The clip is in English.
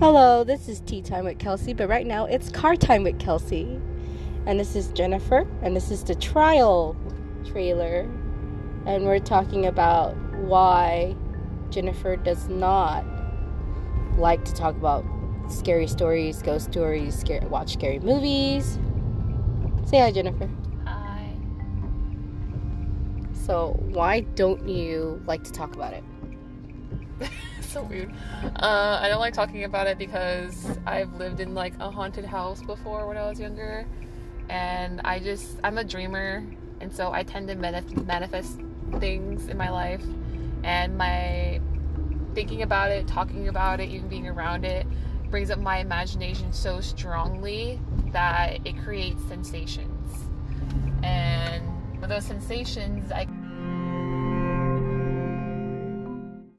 Hello, this is Tea Time with Kelsey, but right now it's Car Time with Kelsey. And this is Jennifer, and this is the trial trailer. And we're talking about why Jennifer does not like to talk about scary stories, ghost stories, scare, watch scary movies. Say hi, Jennifer. Hi. So, why don't you like to talk about it? so weird. Uh, I don't like talking about it because I've lived in like a haunted house before when I was younger, and I just I'm a dreamer, and so I tend to manif- manifest things in my life, and my thinking about it, talking about it, even being around it brings up my imagination so strongly that it creates sensations, and those sensations, I